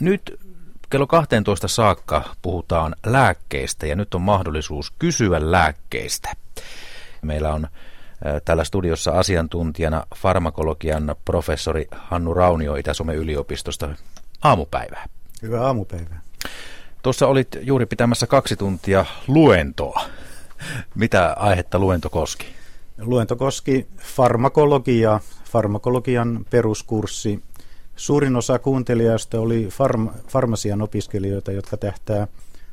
Nyt kello 12 saakka puhutaan lääkkeistä ja nyt on mahdollisuus kysyä lääkkeistä. Meillä on tällä studiossa asiantuntijana farmakologian professori Hannu Raunio Itä-Suomen yliopistosta. Aamupäivää. Hyvää aamupäivää. Tuossa olit juuri pitämässä kaksi tuntia luentoa. Mitä aihetta luento koski? Luento koski farmakologiaa, farmakologian peruskurssi. Suurin osa kuuntelijoista oli farm, farmasian opiskelijoita, jotka tähtää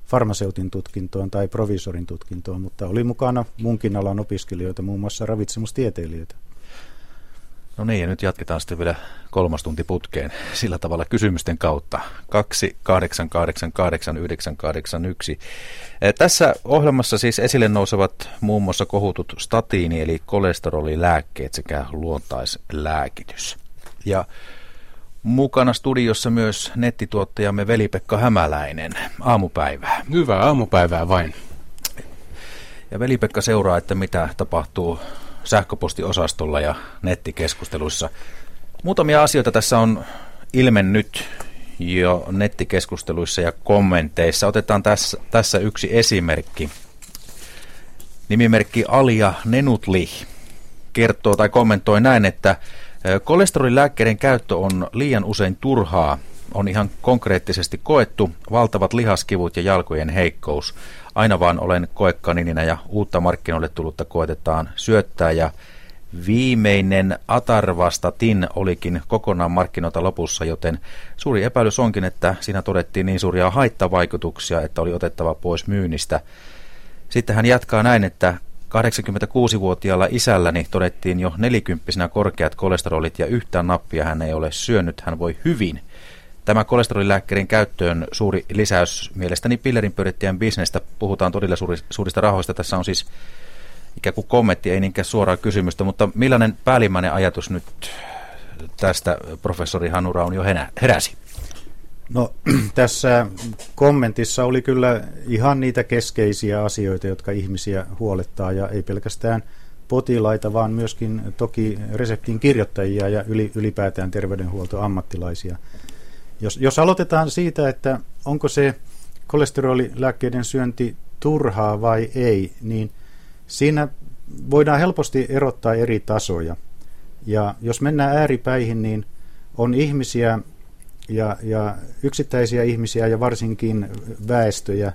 farmaseutin tutkintoon tai provisorin tutkintoon, mutta oli mukana munkin alan opiskelijoita, muun muassa ravitsemustieteilijöitä. No niin, ja nyt jatketaan sitten vielä kolmas tunti putkeen sillä tavalla kysymysten kautta. 2 8 8 8 9 8 1. Tässä ohjelmassa siis esille nousevat muun muassa kohutut statiini- eli kolesterolilääkkeet sekä luontaislääkitys. Ja Mukana studiossa myös nettituottajamme Veli-Pekka Hämäläinen. Aamupäivää. Hyvää aamupäivää vain. Ja Veli-Pekka seuraa, että mitä tapahtuu sähköpostiosastolla ja nettikeskusteluissa. Muutamia asioita tässä on ilmennyt jo nettikeskusteluissa ja kommenteissa. Otetaan tässä, tässä yksi esimerkki. Nimimerkki Alia Nenutli kertoo tai kommentoi näin, että Kolesterolilääkkeiden käyttö on liian usein turhaa. On ihan konkreettisesti koettu valtavat lihaskivut ja jalkojen heikkous. Aina vaan olen koekanininä ja uutta markkinoille tullutta koetetaan syöttää ja viimeinen Atarvastatin olikin kokonaan markkinoilta lopussa, joten suuri epäilys onkin, että siinä todettiin niin suuria haittavaikutuksia, että oli otettava pois myynnistä. Sitten hän jatkaa näin, että 86-vuotiaalla isälläni todettiin jo nelikymppisenä korkeat kolesterolit ja yhtään nappia hän ei ole syönyt, hän voi hyvin. Tämä kolesterolilääkkeiden käyttöön suuri lisäys mielestäni pillerin pyörittäjän bisnestä. Puhutaan todella suuri, suurista rahoista. Tässä on siis ikään kuin kommentti, ei niinkään suoraa kysymystä, mutta millainen päällimmäinen ajatus nyt tästä professori Hannu Raunio heräsi? No tässä kommentissa oli kyllä ihan niitä keskeisiä asioita, jotka ihmisiä huolettaa ja ei pelkästään potilaita, vaan myöskin toki reseptin kirjoittajia ja ylipäätään terveydenhuoltoammattilaisia. Jos, jos aloitetaan siitä, että onko se kolesterolilääkkeiden syönti turhaa vai ei, niin siinä voidaan helposti erottaa eri tasoja. Ja jos mennään ääripäihin, niin on ihmisiä, ja, ja yksittäisiä ihmisiä ja varsinkin väestöjä,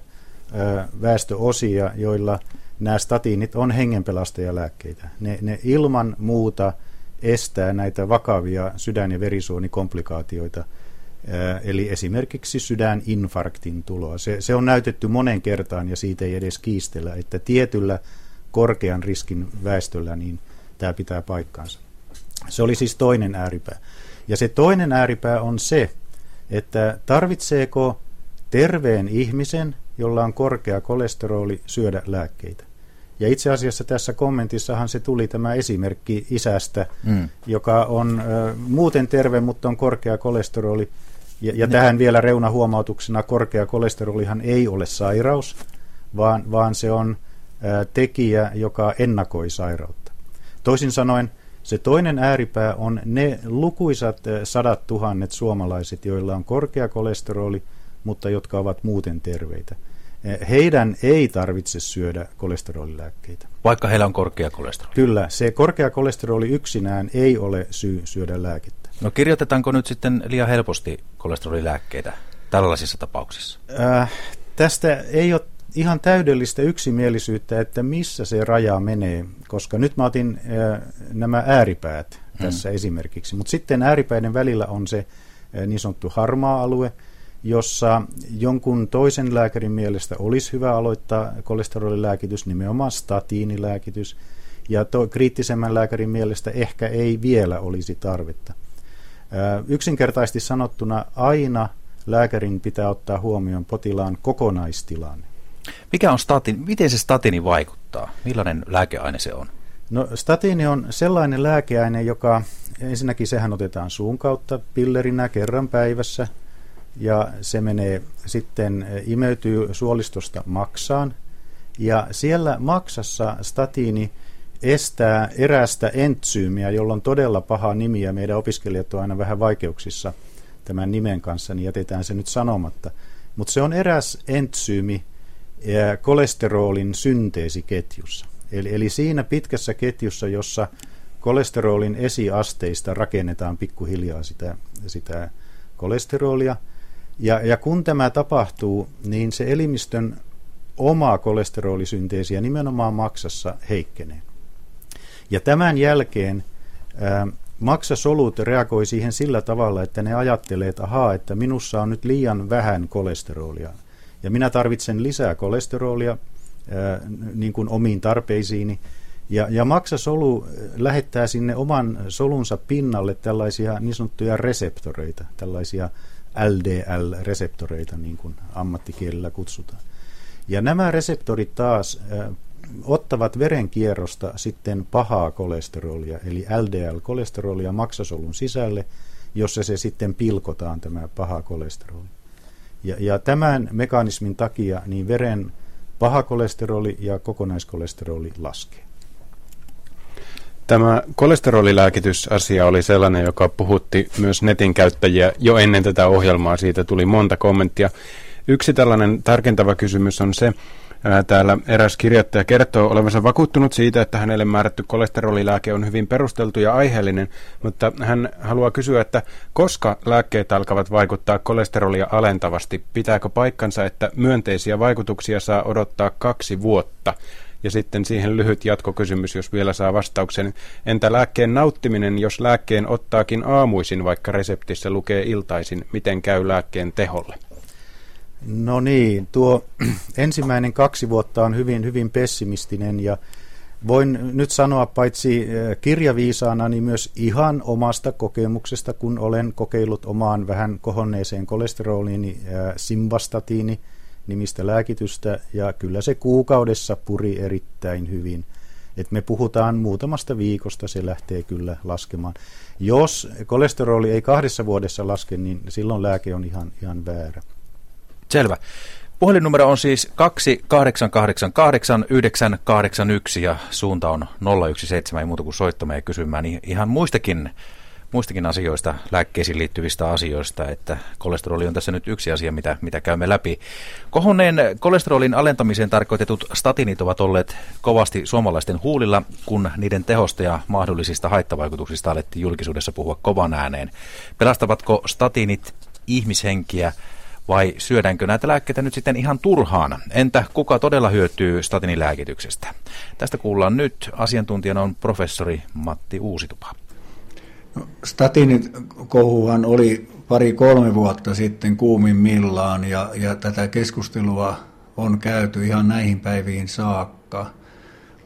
väestöosia, joilla nämä statiinit on hengenpelastajalääkkeitä. Ne, ne ilman muuta estää näitä vakavia sydän- ja verisuonikomplikaatioita, eli esimerkiksi sydäninfarktin tuloa. Se, se on näytetty monen kertaan ja siitä ei edes kiistellä, että tietyllä korkean riskin väestöllä niin tämä pitää paikkaansa. Se oli siis toinen ääripää. Ja se toinen ääripää on se, että tarvitseeko terveen ihmisen, jolla on korkea kolesteroli, syödä lääkkeitä. Ja itse asiassa tässä kommentissahan se tuli tämä esimerkki isästä, mm. joka on ö, muuten terve, mutta on korkea kolesteroli. Ja, ja tähän vielä reunahuomautuksena, korkea kolesterolihan ei ole sairaus, vaan, vaan se on ö, tekijä, joka ennakoi sairautta. Toisin sanoen, se toinen ääripää on ne lukuisat eh, sadat tuhannet suomalaiset, joilla on korkea kolesteroli, mutta jotka ovat muuten terveitä. Eh, heidän ei tarvitse syödä kolesterolilääkkeitä. Vaikka heillä on korkea kolesteroli? Kyllä, se korkea kolesteroli yksinään ei ole syy syödä lääkettä. No kirjoitetaanko nyt sitten liian helposti kolesterolilääkkeitä tällaisissa tapauksissa? Äh, tästä ei ole ihan täydellistä yksimielisyyttä, että missä se raja menee, koska nyt mä otin äh, nämä ääripäät tässä hmm. esimerkiksi, mutta sitten ääripäiden välillä on se äh, niin sanottu harmaa alue, jossa jonkun toisen lääkärin mielestä olisi hyvä aloittaa kolesterolilääkitys, nimenomaan statiinilääkitys, ja to, kriittisemmän lääkärin mielestä ehkä ei vielä olisi tarvetta. Äh, yksinkertaisesti sanottuna aina lääkärin pitää ottaa huomioon potilaan kokonaistilanne. Mikä on statin, miten se statini vaikuttaa? Millainen lääkeaine se on? No statiini on sellainen lääkeaine, joka ensinnäkin sehän otetaan suun kautta pillerinä kerran päivässä ja se menee sitten imeytyy suolistosta maksaan ja siellä maksassa statiini estää erästä entsyymiä, jolla on todella paha nimi ja meidän opiskelijat on aina vähän vaikeuksissa tämän nimen kanssa, niin jätetään se nyt sanomatta. Mutta se on eräs entsyymi kolesterolin synteesiketjussa. Eli, eli siinä pitkässä ketjussa, jossa kolesterolin esiasteista rakennetaan pikkuhiljaa sitä, sitä kolesterolia. Ja, ja kun tämä tapahtuu, niin se elimistön oma kolesterolisynteesi nimenomaan maksassa heikkenee. Ja tämän jälkeen ää, maksasolut reagoi siihen sillä tavalla, että ne ajattelee, että ahaa, että minussa on nyt liian vähän kolesterolia. Ja minä tarvitsen lisää kolesterolia ää, niin kuin omiin tarpeisiini. Ja, ja maksasolu lähettää sinne oman solunsa pinnalle tällaisia niin sanottuja reseptoreita, tällaisia LDL-reseptoreita, niin kuin ammattikielellä kutsutaan. Ja nämä reseptorit taas ottavat verenkierrosta sitten pahaa kolesterolia, eli LDL-kolesterolia maksasolun sisälle, jossa se sitten pilkotaan tämä paha kolesteroli. Ja, ja tämän mekanismin takia niin veren paha kolesteroli ja kokonaiskolesteroli laskee. Tämä kolesterolilääkitysasia oli sellainen, joka puhutti myös netin käyttäjiä jo ennen tätä ohjelmaa. Siitä tuli monta kommenttia. Yksi tällainen tarkentava kysymys on se, Täällä eräs kirjoittaja kertoo olevansa vakuuttunut siitä, että hänelle määrätty kolesterolilääke on hyvin perusteltu ja aiheellinen, mutta hän haluaa kysyä, että koska lääkkeet alkavat vaikuttaa kolesterolia alentavasti, pitääkö paikkansa, että myönteisiä vaikutuksia saa odottaa kaksi vuotta? Ja sitten siihen lyhyt jatkokysymys, jos vielä saa vastauksen. Entä lääkkeen nauttiminen, jos lääkkeen ottaakin aamuisin, vaikka reseptissä lukee iltaisin, miten käy lääkkeen teholle? No niin, tuo ensimmäinen kaksi vuotta on hyvin, hyvin pessimistinen ja voin nyt sanoa paitsi eh, kirjaviisaana, niin myös ihan omasta kokemuksesta, kun olen kokeillut omaan vähän kohonneeseen kolesteroliini eh, simbastatiini nimistä lääkitystä ja kyllä se kuukaudessa puri erittäin hyvin. Et me puhutaan muutamasta viikosta, se lähtee kyllä laskemaan. Jos kolesteroli ei kahdessa vuodessa laske, niin silloin lääke on ihan, ihan väärä. Selvä. Puhelinnumero on siis 2888 981 ja suunta on 017, ei muuta kuin soittamaan ja kysymään ihan muistakin, muistakin asioista, lääkkeisiin liittyvistä asioista, että kolesteroli on tässä nyt yksi asia, mitä, mitä käymme läpi. Kohonneen kolesterolin alentamiseen tarkoitetut statinit ovat olleet kovasti suomalaisten huulilla, kun niiden tehosta ja mahdollisista haittavaikutuksista alettiin julkisuudessa puhua kovan ääneen. Pelastavatko statinit ihmishenkiä? Vai syödäänkö näitä lääkkeitä nyt sitten ihan turhaan? Entä kuka todella hyötyy statinilääkityksestä? Tästä kuullaan nyt. Asiantuntijana on professori Matti Uusitupa. No, statinit kohuhan oli pari-kolme vuotta sitten kuumimmillaan ja, ja tätä keskustelua on käyty ihan näihin päiviin saakka.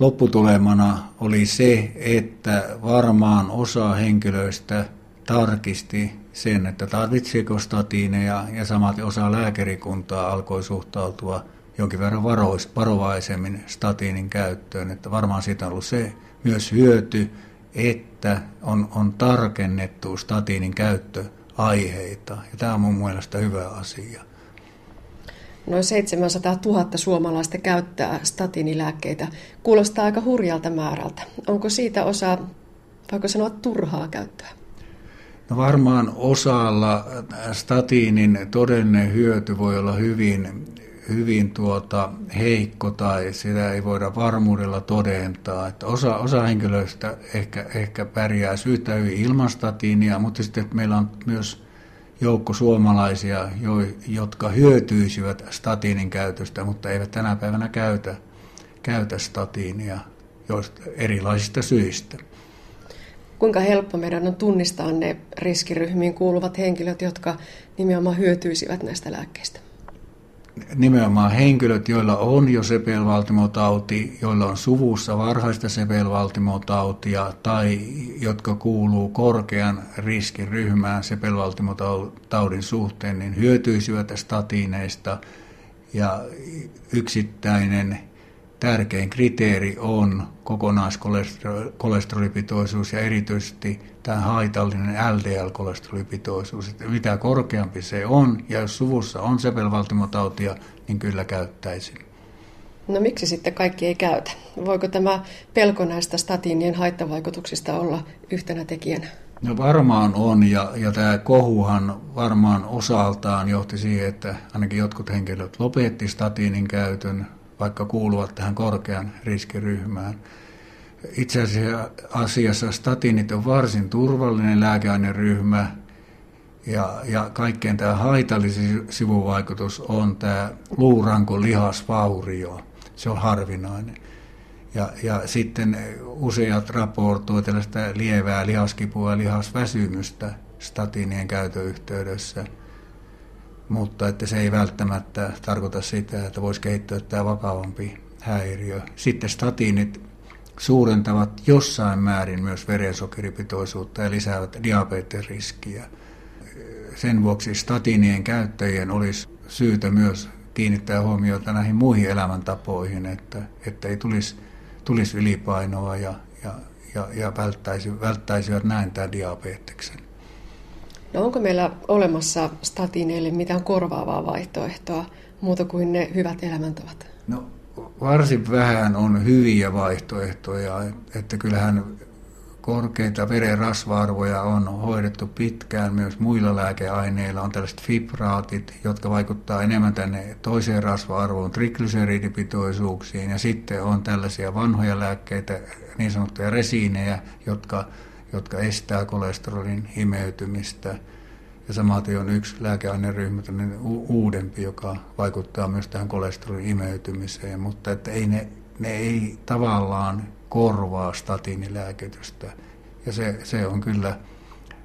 Lopputulemana oli se, että varmaan osa henkilöistä tarkisti sen, että tarvitseeko statiineja ja samat osa lääkärikuntaa alkoi suhtautua jonkin verran varois, varovaisemmin statiinin käyttöön. Että varmaan siitä on ollut se myös hyöty, että on, on tarkennettu statiinin käyttöaiheita. Ja tämä on mun mielestä hyvä asia. Noin 700 000 suomalaista käyttää statinilääkkeitä. Kuulostaa aika hurjalta määrältä. Onko siitä osa, voiko sanoa, turhaa käyttöä? No varmaan osalla statiinin todellinen hyöty voi olla hyvin, hyvin tuota heikko tai sitä ei voida varmuudella todentaa. Että osa, osa henkilöistä ehkä, ehkä pärjää syytä hyvin ilman statiinia, mutta sitten meillä on myös joukko suomalaisia, jo, jotka hyötyisivät statiinin käytöstä, mutta eivät tänä päivänä käytä, käytä statiinia joista, erilaisista syistä. Kuinka helppo meidän on tunnistaa ne riskiryhmiin kuuluvat henkilöt, jotka nimenomaan hyötyisivät näistä lääkkeistä? Nimenomaan henkilöt, joilla on jo sepelvaltimotauti, joilla on suvussa varhaista sepelvaltimotautia tai jotka kuuluu korkean riskiryhmään sepelvaltimotaudin suhteen, niin hyötyisivät statiineista ja yksittäinen tärkein kriteeri on kokonaiskolesterolipitoisuus ja erityisesti tämä haitallinen LDL-kolesterolipitoisuus. Että mitä korkeampi se on ja jos suvussa on sepelvaltimotautia, niin kyllä käyttäisin. No miksi sitten kaikki ei käytä? Voiko tämä pelko näistä statiinien haittavaikutuksista olla yhtenä tekijänä? No varmaan on, ja, ja tämä kohuhan varmaan osaltaan johti siihen, että ainakin jotkut henkilöt lopetti statiinin käytön, vaikka kuuluvat tähän korkean riskiryhmään. Itse asiassa statiinit on varsin turvallinen lääkeaineryhmä, ja, ja kaikkein tämä haitallisin sivuvaikutus on tämä luuranko lihasvaurio. Se on harvinainen. Ja, ja sitten useat raportoi tällaista lievää lihaskipua ja lihasväsymystä statiinien käytön yhteydessä. Mutta että se ei välttämättä tarkoita sitä, että voisi kehittyä tämä vakavampi häiriö. Sitten statiinit suurentavat jossain määrin myös verensokeripitoisuutta ja lisäävät diabetesriskiä. Sen vuoksi statiinien käyttäjien olisi syytä myös kiinnittää huomiota näihin muihin elämäntapoihin, että, että ei tulisi, tulisi ylipainoa ja, ja, ja, ja välttäisi, välttäisivät näin tämän diabeteksen. No onko meillä olemassa statiineille mitään korvaavaa vaihtoehtoa muuta kuin ne hyvät elämäntavat? No varsin vähän on hyviä vaihtoehtoja, että kyllähän korkeita veren rasva-arvoja on hoidettu pitkään myös muilla lääkeaineilla. On tällaiset fibraatit, jotka vaikuttaa enemmän tänne toiseen rasva-arvoon, triglyseridipitoisuuksiin. Ja sitten on tällaisia vanhoja lääkkeitä, niin sanottuja resiinejä, jotka, jotka estää kolesterolin imeytymistä. Ja samaten on yksi lääkeaineryhmä, u- uudempi, joka vaikuttaa myös tähän kolesterolin imeytymiseen, mutta että ei ne, ne ei tavallaan korvaa statiinilääkitystä. Ja se, se on kyllä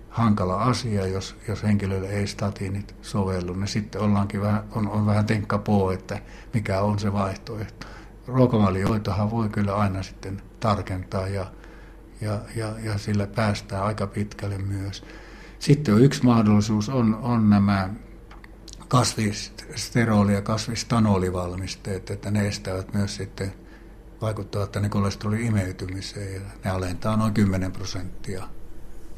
hankala asia, jos, jos henkilölle ei statiinit sovellu, niin sitten ollaankin vähän, on, on vähän tenkkapoo, että mikä on se vaihtoehto. Ruokavalioitahan voi kyllä aina sitten tarkentaa ja, ja, ja, ja sillä päästään aika pitkälle myös. Sitten on yksi mahdollisuus, on, on nämä kasvisteroli- ja kasvistanolivalmisteet, että ne estävät myös sitten vaikuttavat tänne kolesterolin imeytymiseen ja ne alentaa noin 10 prosenttia,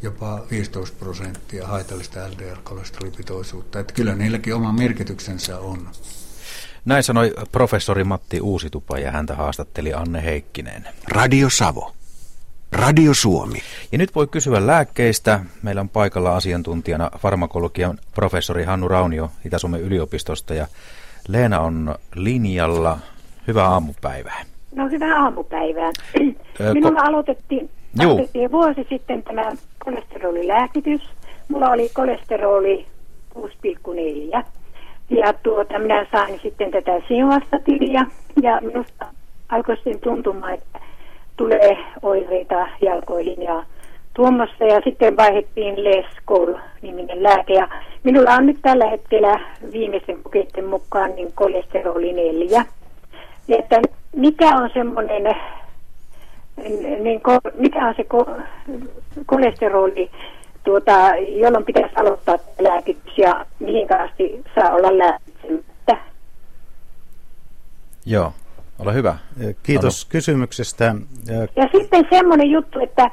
jopa 15 prosenttia haitallista LDL-kolesterolipitoisuutta. Että kyllä niilläkin oma merkityksensä on. Näin sanoi professori Matti Uusitupa ja häntä haastatteli Anne Heikkinen. Radio Savo. Radio Suomi. Ja nyt voi kysyä lääkkeistä. Meillä on paikalla asiantuntijana farmakologian professori Hannu Raunio Itä-Suomen yliopistosta ja Leena on linjalla. Hyvää aamupäivää. No hyvää aamupäivää. Minulla ko- aloitettiin, aloitettiin vuosi sitten tämä kolesterolilääkitys. Mulla oli kolesteroli 6,4. Ja tuota, minä sain sitten tätä tiliä ja minusta alkoi sitten tuntumaan, että tulee oireita jalkoihin ja tuommoista. Ja sitten vaihdettiin Leskol-niminen lääke. Ja minulla on nyt tällä hetkellä viimeisen kokeiden mukaan niin kolesteroli 4. Että mikä on semmoinen, niin ko, mikä on se ko, kolesteroli, tuota, jolloin pitäisi aloittaa lääkitys ja mihin asti saa olla lääkitsemättä? Joo, ole hyvä. Kiitos Anu. kysymyksestä. Ja sitten semmoinen juttu, että,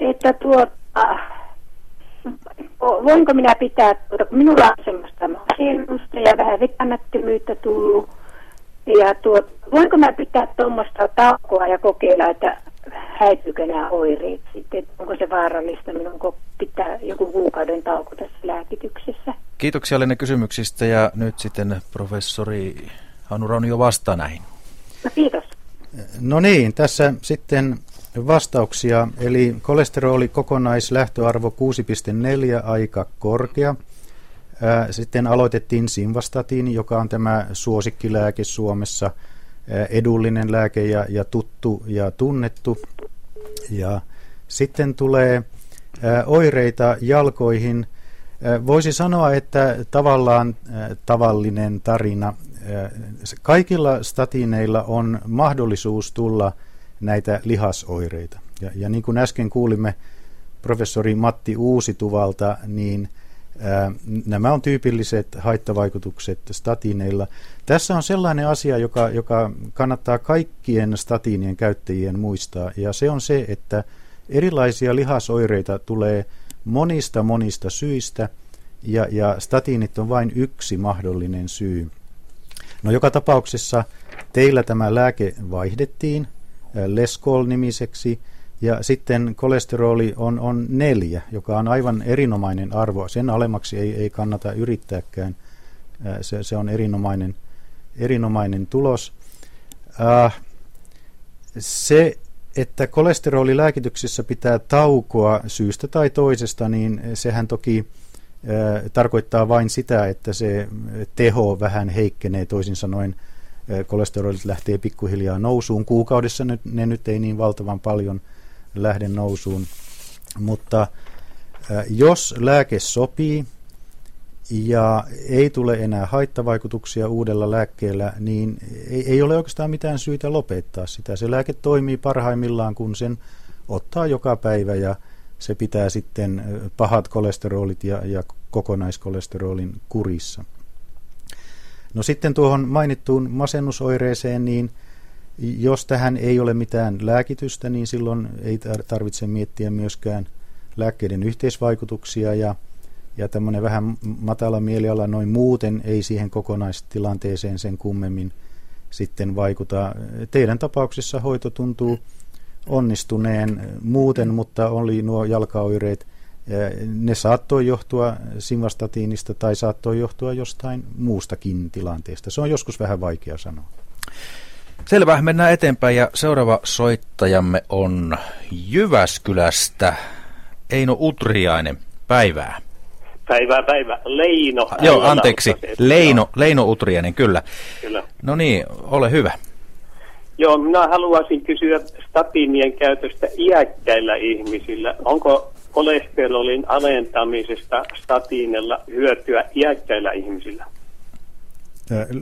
että tuota, voinko minä pitää, tuota, kun minulla on semmoista masennusta ja vähän vetämättömyyttä tullut, ja tuo, voinko mä pitää tuommoista taukoa ja kokeilla, että häipyykö nämä oireet sitten, onko se vaarallista minun pitää joku kuukauden tauko tässä lääkityksessä. Kiitoksia Lenne kysymyksistä ja nyt sitten professori Hannu Raunio vastaa näihin. No kiitos. No niin, tässä sitten vastauksia. Eli kolesteroli kokonaislähtöarvo 6,4 aika korkea. Sitten aloitettiin Simvastatin, joka on tämä suosikkilääke Suomessa, edullinen lääke ja, ja tuttu ja tunnettu. Ja sitten tulee oireita jalkoihin. Voisi sanoa, että tavallaan tavallinen tarina. Kaikilla statiineilla on mahdollisuus tulla näitä lihasoireita. Ja, ja niin kuin äsken kuulimme professori Matti Uusituvalta, niin – Nämä on tyypilliset haittavaikutukset statiineilla. Tässä on sellainen asia, joka, joka kannattaa kaikkien statiinien käyttäjien muistaa, ja se on se, että erilaisia lihasoireita tulee monista monista syistä, ja, ja statiinit on vain yksi mahdollinen syy. No joka tapauksessa teillä tämä lääke vaihdettiin Leskol-nimiseksi, Ja sitten kolesteroli on, on neljä, joka on aivan erinomainen arvo. Sen alemmaksi ei, ei kannata yrittääkään. Se, se on erinomainen, erinomainen tulos. Äh, se, että kolesterolilääkityksessä pitää taukoa syystä tai toisesta, niin sehän toki tarkoittaa vain sitä, että se teho vähän heikkenee toisin sanoen kolesterolit lähtee pikkuhiljaa nousuun. Kuukaudessa ne, ne nyt ei niin valtavan paljon lähde nousuun, mutta jos lääke sopii ja ei tule enää haittavaikutuksia uudella lääkkeellä, niin ei, ei ole oikeastaan mitään syytä lopettaa sitä. Se lääke toimii parhaimmillaan, kun sen ottaa joka päivä ja se pitää sitten pahat kolesterolit ja, ja kokonaiskolesterolin kurissa. No sitten tuohon mainittuun masennusoireeseen, niin jos tähän ei ole mitään lääkitystä, niin silloin ei tarvitse miettiä myöskään lääkkeiden yhteisvaikutuksia ja, ja tämmöinen vähän matala mieliala noin muuten ei siihen kokonaistilanteeseen sen kummemmin sitten vaikuta. Teidän tapauksessa hoito tuntuu onnistuneen muuten, mutta oli nuo jalkaoireet ne saattoi johtua simvastatiinista tai saattoi johtua jostain muustakin tilanteesta. Se on joskus vähän vaikea sanoa. Selvä, mennään eteenpäin ja seuraava soittajamme on Jyväskylästä. Eino Utriainen, päivää. Päivää, päivä. Leino. Joo, anteeksi. Leino, Leino Utriainen, kyllä. Kyllä. No niin, ole hyvä. Joo, minä haluaisin kysyä statiinien käytöstä iäkkäillä ihmisillä. Onko kolesterolin alentamisesta statiinella hyötyä iäkkäillä ihmisillä?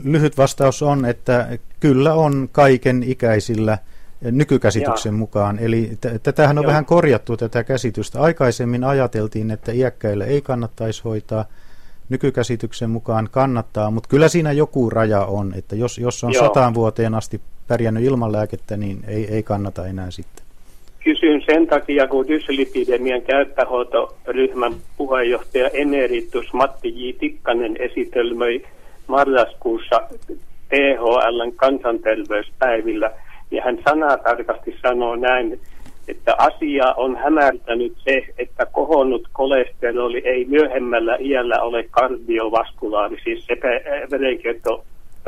Lyhyt vastaus on, että kyllä on kaiken ikäisillä nykykäsityksen Jaa. mukaan. Eli tätähän on Joo. vähän korjattu tätä käsitystä. Aikaisemmin ajateltiin, että iäkkäillä ei kannattaisi hoitaa. Nykykäsityksen mukaan kannattaa, mutta kyllä siinä joku raja on, että jos, jos on sataan vuoteen asti pärjännyt ilman lääkettä, niin ei, ei kannata enää sitten. Kysyn sen takia, kun dyslipidemian käyttähoitoryhmän puheenjohtaja Emeritus Matti J. Tikkanen esitelmöi marraskuussa THLn kansanterveyspäivillä, ja hän sanatarkasti sanoo näin, että asia on hämärtänyt se, että kohonnut kolesteroli ei myöhemmällä iällä ole kardiovaskulaari, siis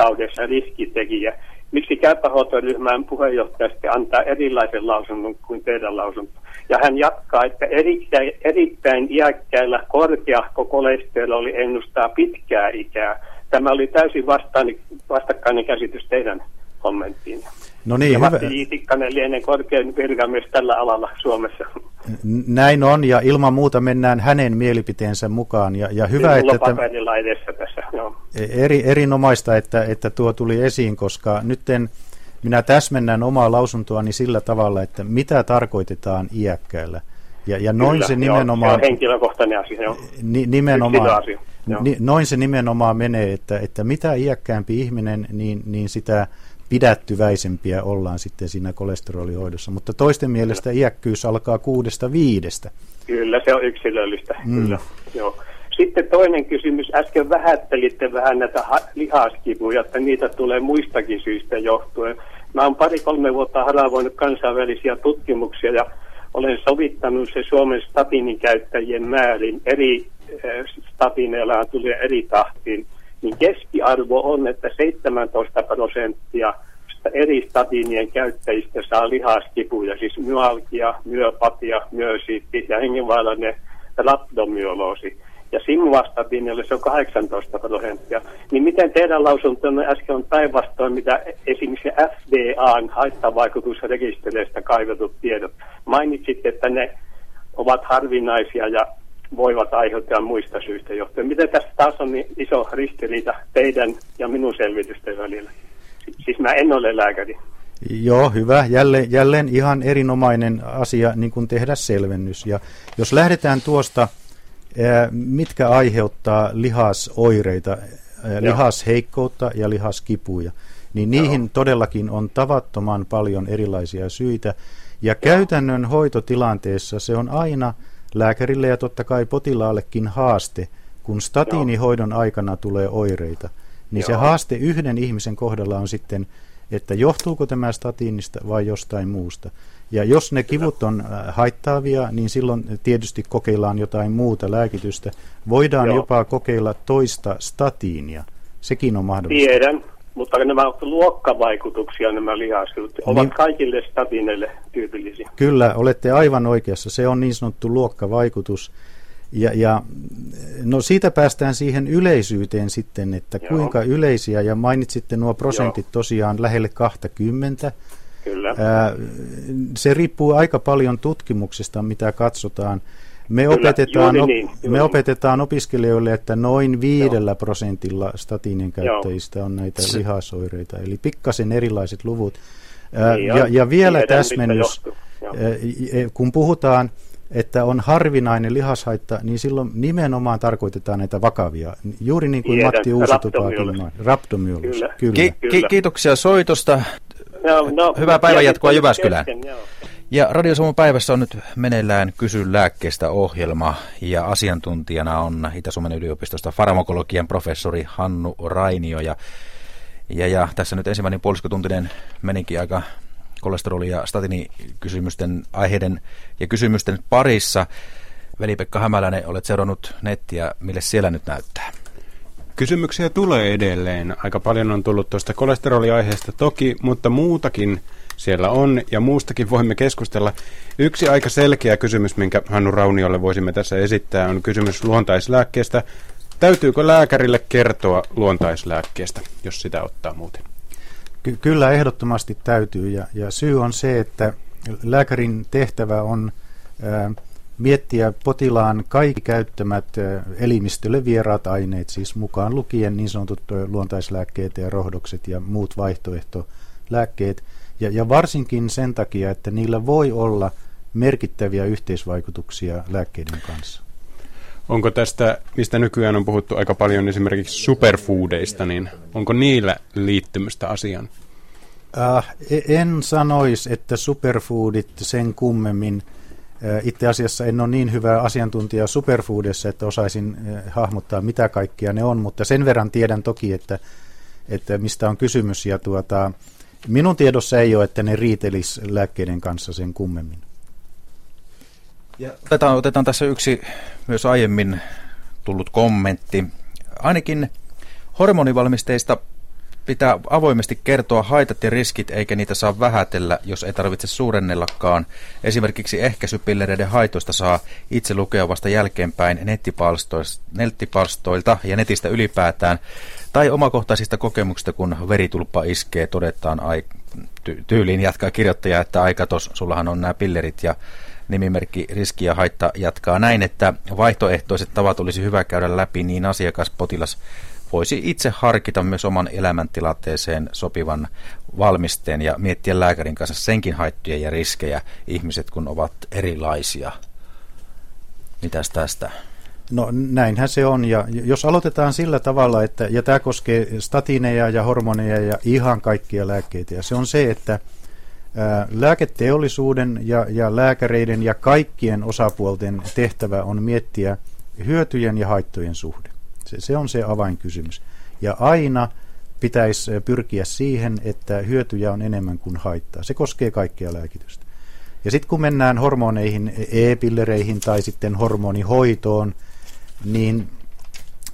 verenkiertotaudessa riskitekijä miksi käypähoitoryhmän puheenjohtaja sitten antaa erilaisen lausunnon kuin teidän lausunto. Ja hän jatkaa, että erittäin, erittäin iäkkäillä korkeahko kolesteroli ennustaa pitkää ikää. Tämä oli täysin vastaan, vastakkainen käsitys teidän kommenttiin. No niin, ja Matti Tikkanen lienee korkein virkamies tällä alalla Suomessa. Näin on, ja ilman muuta mennään hänen mielipiteensä mukaan. Ja, ja hyvä, että paperilla edessä tässä. Eri, erinomaista, että, että tuo tuli esiin, koska nyt minä täsmennän omaa lausuntoani sillä tavalla, että mitä tarkoitetaan iäkkäällä. Ja, ja noin Kyllä, se nimenomaan... Joo, henkilökohtainen asia, joo. Ni, nimenomaan, asia, joo. Ni, noin se nimenomaan menee, että, että mitä iäkkäämpi ihminen, niin, niin sitä pidättyväisempiä ollaan sitten siinä kolesterolihoidossa. Mutta toisten mielestä iäkkyys alkaa kuudesta viidestä. Kyllä, se on yksilöllistä. Mm. Kyllä, joo. Sitten toinen kysymys. Äsken vähättelitte vähän näitä lihaskivuja, että niitä tulee muistakin syistä johtuen. Mä oon pari-kolme vuotta haravoinut kansainvälisiä tutkimuksia ja olen sovittanut se Suomen statiinin käyttäjien määrin. Eri äh, statiineilla tulee eri tahtiin niin keskiarvo on, että 17 prosenttia eri statiinien käyttäjistä saa lihaskipuja, siis myalgia, myöpatia, myösiitti ja hengenvaarallinen rapdomyoloosi. Ja simvastatiinille se on 18 prosenttia. Niin miten teidän lausuntonne äsken on päinvastoin, mitä esimerkiksi FDAn haittavaikutusrekistereistä kaivetut tiedot? Mainitsitte, että ne ovat harvinaisia ja voivat aiheuttaa muista syistä johtuen. Miten tässä taas on niin iso ristiriita teidän ja minun selvitysten välillä? Siis mä en ole lääkäri. Joo, hyvä. Jälleen, jälleen ihan erinomainen asia niin kuin tehdä selvennys. Ja jos lähdetään tuosta, mitkä aiheuttaa lihasoireita, lihasheikkoutta ja lihaskipuja, niin niihin Joo. todellakin on tavattoman paljon erilaisia syitä. Ja käytännön hoitotilanteessa se on aina lääkärille ja totta kai potilaallekin haaste, kun statiinihoidon aikana tulee oireita. Niin Joo. se haaste yhden ihmisen kohdalla on sitten, että johtuuko tämä statiinista vai jostain muusta. Ja jos ne kivut on haittaavia, niin silloin tietysti kokeillaan jotain muuta lääkitystä. Voidaan Joo. jopa kokeilla toista statiinia. Sekin on mahdollista. Tiedän, mutta nämä ovat luokkavaikutuksia nämä lihaskelut. Ovat niin, kaikille statiineille tyypillisiä. Kyllä, olette aivan oikeassa. Se on niin sanottu luokkavaikutus. Ja, ja no siitä päästään siihen yleisyyteen sitten, että Joo. kuinka yleisiä, ja mainitsitte nuo prosentit Joo. tosiaan lähelle 20. Ää, se riippuu aika paljon tutkimuksesta, mitä katsotaan. Me, Kyllä, opetetaan, juuri niin, juuri me niin. opetetaan opiskelijoille, että noin viidellä Joo. prosentilla statiinin käyttäjistä Joo. on näitä lihasoireita, eli pikkasen erilaiset luvut. Ää, niin ja, ja vielä Tiedän, täsmennys, kun puhutaan että on harvinainen lihashaitta, niin silloin nimenomaan tarkoitetaan näitä vakavia. Juuri niin kuin Tiedän, Matti Uusitupaakin Raptomyolus. Kyllä. Kyllä. Ki- ki- kiitoksia soitosta. No, no, Hyvää päivänjatkoa Jyväskylään. Kesken, ja Radio Suomen päivässä on nyt meneillään Kysy lääkkeestä ohjelma ja asiantuntijana on Itä-Suomen yliopistosta farmakologian professori Hannu Rainio ja, ja, ja tässä nyt ensimmäinen puoliskotuntinen menikin aika kolesteroli- ja statinikysymysten aiheiden ja kysymysten parissa. Veli-Pekka Hämäläinen, olet seurannut nettiä, mille siellä nyt näyttää? Kysymyksiä tulee edelleen. Aika paljon on tullut tuosta kolesteroliaiheesta toki, mutta muutakin siellä on ja muustakin voimme keskustella. Yksi aika selkeä kysymys, minkä Hannu Rauniolle voisimme tässä esittää, on kysymys luontaislääkkeestä. Täytyykö lääkärille kertoa luontaislääkkeestä, jos sitä ottaa muuten? Ky- kyllä ehdottomasti täytyy ja, ja syy on se, että lääkärin tehtävä on ää, miettiä potilaan kaikki käyttämät elimistölle vieraat aineet, siis mukaan lukien niin sanotut luontaislääkkeet ja rohdokset ja muut vaihtoehtolääkkeet. Ja, ja varsinkin sen takia, että niillä voi olla merkittäviä yhteisvaikutuksia lääkkeiden kanssa. Onko tästä, mistä nykyään on puhuttu aika paljon esimerkiksi superfoodeista, niin onko niillä liittymystä asiaan? Äh, en sanoisi, että superfoodit sen kummemmin. Äh, itse asiassa en ole niin hyvä asiantuntija superfoodissa, että osaisin äh, hahmottaa, mitä kaikkia ne on, mutta sen verran tiedän toki, että, että mistä on kysymys. Ja tuota, minun tiedossa ei ole, että ne riitelis lääkkeiden kanssa sen kummemmin. Ja otetaan, otetaan tässä yksi myös aiemmin tullut kommentti. Ainakin hormonivalmisteista pitää avoimesti kertoa haitat ja riskit, eikä niitä saa vähätellä, jos ei tarvitse suurennellakaan. Esimerkiksi ehkäisypillereiden haitoista saa itse lukea vasta jälkeenpäin nettipalstoilta ja netistä ylipäätään, tai omakohtaisista kokemuksista, kun veritulppa iskee, todetaan ai, ty- tyyliin jatkaa kirjoittaja, että aikatos, sullahan on nämä pillerit ja nimimerkki Riski ja haitta jatkaa näin, että vaihtoehtoiset tavat olisi hyvä käydä läpi niin asiakas, potilas voisi itse harkita myös oman elämäntilanteeseen sopivan valmisteen ja miettiä lääkärin kanssa senkin haittoja ja riskejä ihmiset, kun ovat erilaisia. Mitäs tästä? No näinhän se on, ja jos aloitetaan sillä tavalla, että, ja tämä koskee statiineja ja hormoneja ja ihan kaikkia lääkkeitä, ja se on se, että Lääketeollisuuden ja, ja lääkäreiden ja kaikkien osapuolten tehtävä on miettiä hyötyjen ja haittojen suhde. Se, se on se avainkysymys. Ja aina pitäisi pyrkiä siihen, että hyötyjä on enemmän kuin haittaa. Se koskee kaikkea lääkitystä. Ja sitten kun mennään hormoneihin, e-pillereihin tai sitten hormonihoitoon, niin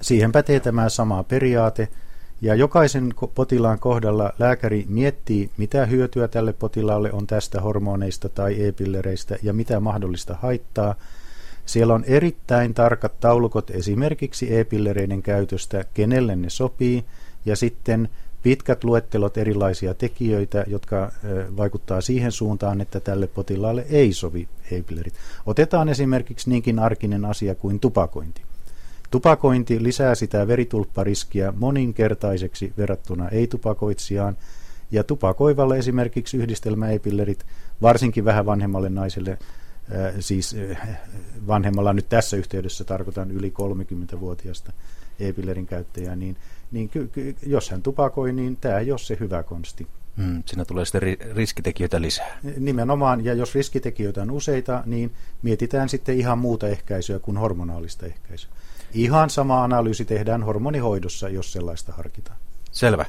siihen pätee tämä sama periaate – ja jokaisen potilaan kohdalla lääkäri miettii, mitä hyötyä tälle potilaalle on tästä hormoneista tai e-pillereistä ja mitä mahdollista haittaa. Siellä on erittäin tarkat taulukot esimerkiksi e-pillereiden käytöstä, kenelle ne sopii, ja sitten pitkät luettelot erilaisia tekijöitä, jotka vaikuttaa siihen suuntaan, että tälle potilaalle ei sovi e-pillerit. Otetaan esimerkiksi niinkin arkinen asia kuin tupakointi. Tupakointi lisää sitä veritulppariskiä moninkertaiseksi verrattuna ei-tupakoitsijaan, ja tupakoivalle esimerkiksi yhdistelmäepillerit, varsinkin vähän vanhemmalle naiselle, äh, siis äh, vanhemmalla nyt tässä yhteydessä tarkoitan yli 30-vuotiaasta e-pillerin käyttäjää, niin, niin ky, ky, jos hän tupakoi, niin tämä ei ole se hyvä konsti. Hmm, siinä tulee sitten ri- riskitekijöitä lisää. Nimenomaan, ja jos riskitekijöitä on useita, niin mietitään sitten ihan muuta ehkäisyä kuin hormonaalista ehkäisyä. Ihan sama analyysi tehdään hormonihoidossa, jos sellaista harkitaan. Selvä.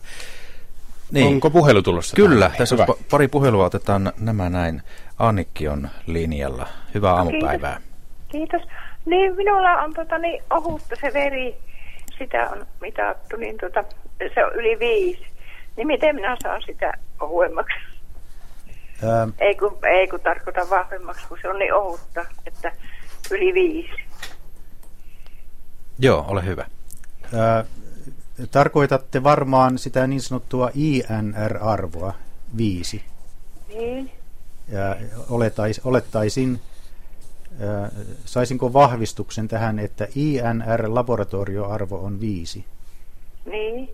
Niin. Onko puhelu tulossa? Kyllä, tähän? tässä on pari puhelua, otetaan nämä näin. Annikki on linjalla. Hyvää aamupäivää. Kiitos. Kiitos. Niin, minulla on tota, niin, ohutta se veri, sitä on mitattu, niin tota, se on yli viisi. Niin miten minä saan sitä ohuemmaksi? Ähm. Ei, kun, ei kun tarkoita vahvemmaksi, kun se on niin ohutta, että yli viisi. Joo, ole hyvä. Äh, tarkoitatte varmaan sitä niin sanottua INR-arvoa, viisi. Niin. Ja oletais, olettaisin, äh, saisinko vahvistuksen tähän, että INR-laboratorioarvo on viisi? Niin.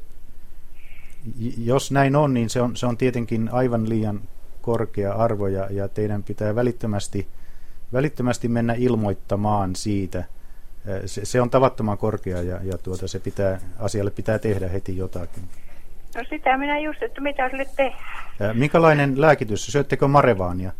Jos näin on, niin se on, se on tietenkin aivan liian korkea arvo ja, ja teidän pitää välittömästi, välittömästi mennä ilmoittamaan siitä. Se, se on tavattoman korkea ja, ja tuota, se pitää, asialle pitää tehdä heti jotakin. No sitä minä just, että mitä sille tehdään. Minkälainen lääkitys? Syöttekö marevaania?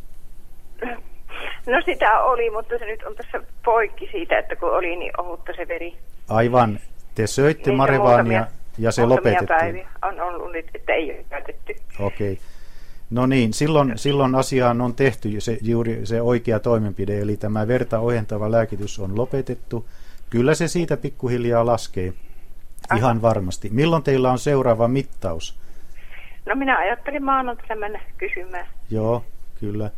No sitä oli, mutta se nyt on tässä poikki siitä, että kun oli niin ohutta se veri. Aivan. Te söitte niin marevaania ja se lopetettiin. päiviä on ollut nyt, että ei ole käytetty. Okei. Okay. No niin, silloin, silloin asiaan on tehty se, juuri se oikea toimenpide, eli tämä verta ohentava lääkitys on lopetettu. Kyllä se siitä pikkuhiljaa laskee, Aha. ihan varmasti. Milloin teillä on seuraava mittaus? No minä ajattelin maanantaina mennä kysymään. Joo, kyllä.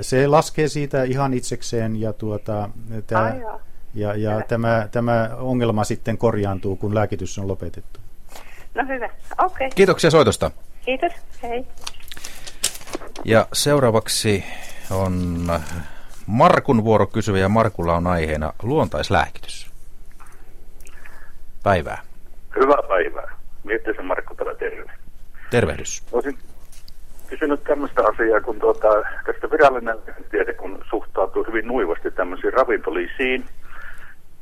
Se laskee siitä ihan itsekseen ja, tuota, tämä, ja, ja tämä, tämä ongelma sitten korjaantuu, kun lääkitys on lopetettu. No hyvä, okei. Okay. Kiitoksia soitosta. Kiitos, hei. Ja seuraavaksi on Markun vuoro kysyvä ja Markulla on aiheena luontaislääkitys. Päivää. Hyvää päivää. se Markku täällä terve. Tervehdys. Olisin kysynyt tämmöistä asiaa, kun tuota, tästä virallinen tiede, kun suhtautuu hyvin nuivasti tämmöisiin ravintolisiin.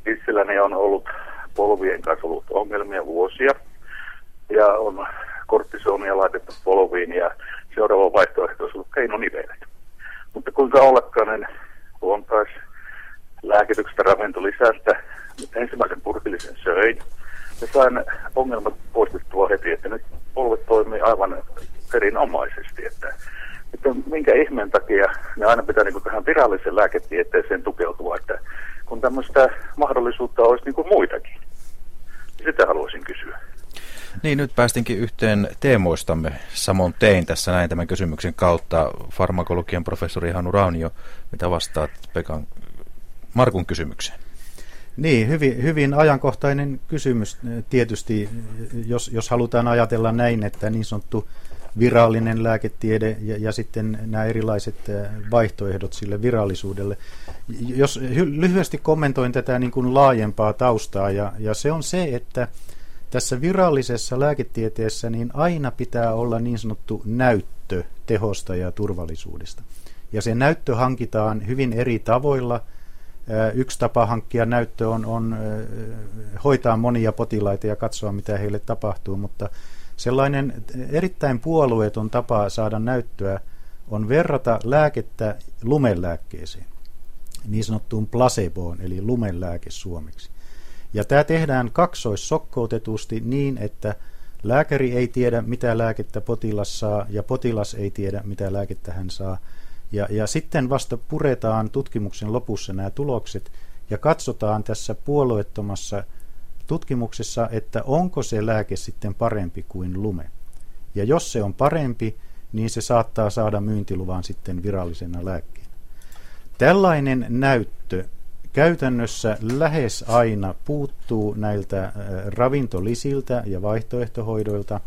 Itselläni on ollut polvien kanssa ollut ongelmia vuosia ja on kortisonia laitettu polviin ja seuraava vaihtoehto olisi ollut keinonivelet. Mutta kuinka ollakaan, niin luontais lääkityksestä ravintolisästä ensimmäisen purkillisen söin ja sain ongelmat poistettua heti, että nyt polvet toimii aivan erinomaisesti. Että, että minkä ihmeen takia ne aina pitää niin tähän viralliseen lääketieteeseen tukeutua, että kun tämmöistä mahdollisuutta olisi niin kuin muitakin. Sitä haluaisin kysyä. Niin, nyt päästinkin yhteen teemoistamme. Samoin tein tässä näin tämän kysymyksen kautta farmakologian professori Hanu Raunio. Mitä vastaat Pekan Markun kysymykseen? Niin, hyvin, hyvin ajankohtainen kysymys tietysti, jos, jos halutaan ajatella näin, että niin sanottu virallinen lääketiede ja, ja sitten nämä erilaiset vaihtoehdot sille virallisuudelle. Jos lyhyesti kommentoin tätä niin kuin laajempaa taustaa, ja, ja se on se, että tässä virallisessa lääketieteessä niin aina pitää olla niin sanottu näyttö tehosta ja turvallisuudesta. Ja se näyttö hankitaan hyvin eri tavoilla. Yksi tapa hankkia näyttö on, on hoitaa monia potilaita ja katsoa, mitä heille tapahtuu, mutta sellainen erittäin puolueeton tapa saada näyttöä on verrata lääkettä lumelääkkeeseen, niin sanottuun placeboon, eli lumelääke suomeksi. Ja tämä tehdään kaksoissokkoutetusti niin, että lääkäri ei tiedä, mitä lääkettä potilas saa, ja potilas ei tiedä, mitä lääkettä hän saa. Ja, ja sitten vasta puretaan tutkimuksen lopussa nämä tulokset, ja katsotaan tässä puolueettomassa tutkimuksessa, että onko se lääke sitten parempi kuin lume. Ja jos se on parempi, niin se saattaa saada myyntiluvan sitten virallisena lääkkeenä. Tällainen näyttö käytännössä lähes aina puuttuu näiltä äh, ravintolisiltä ja vaihtoehtohoidoilta.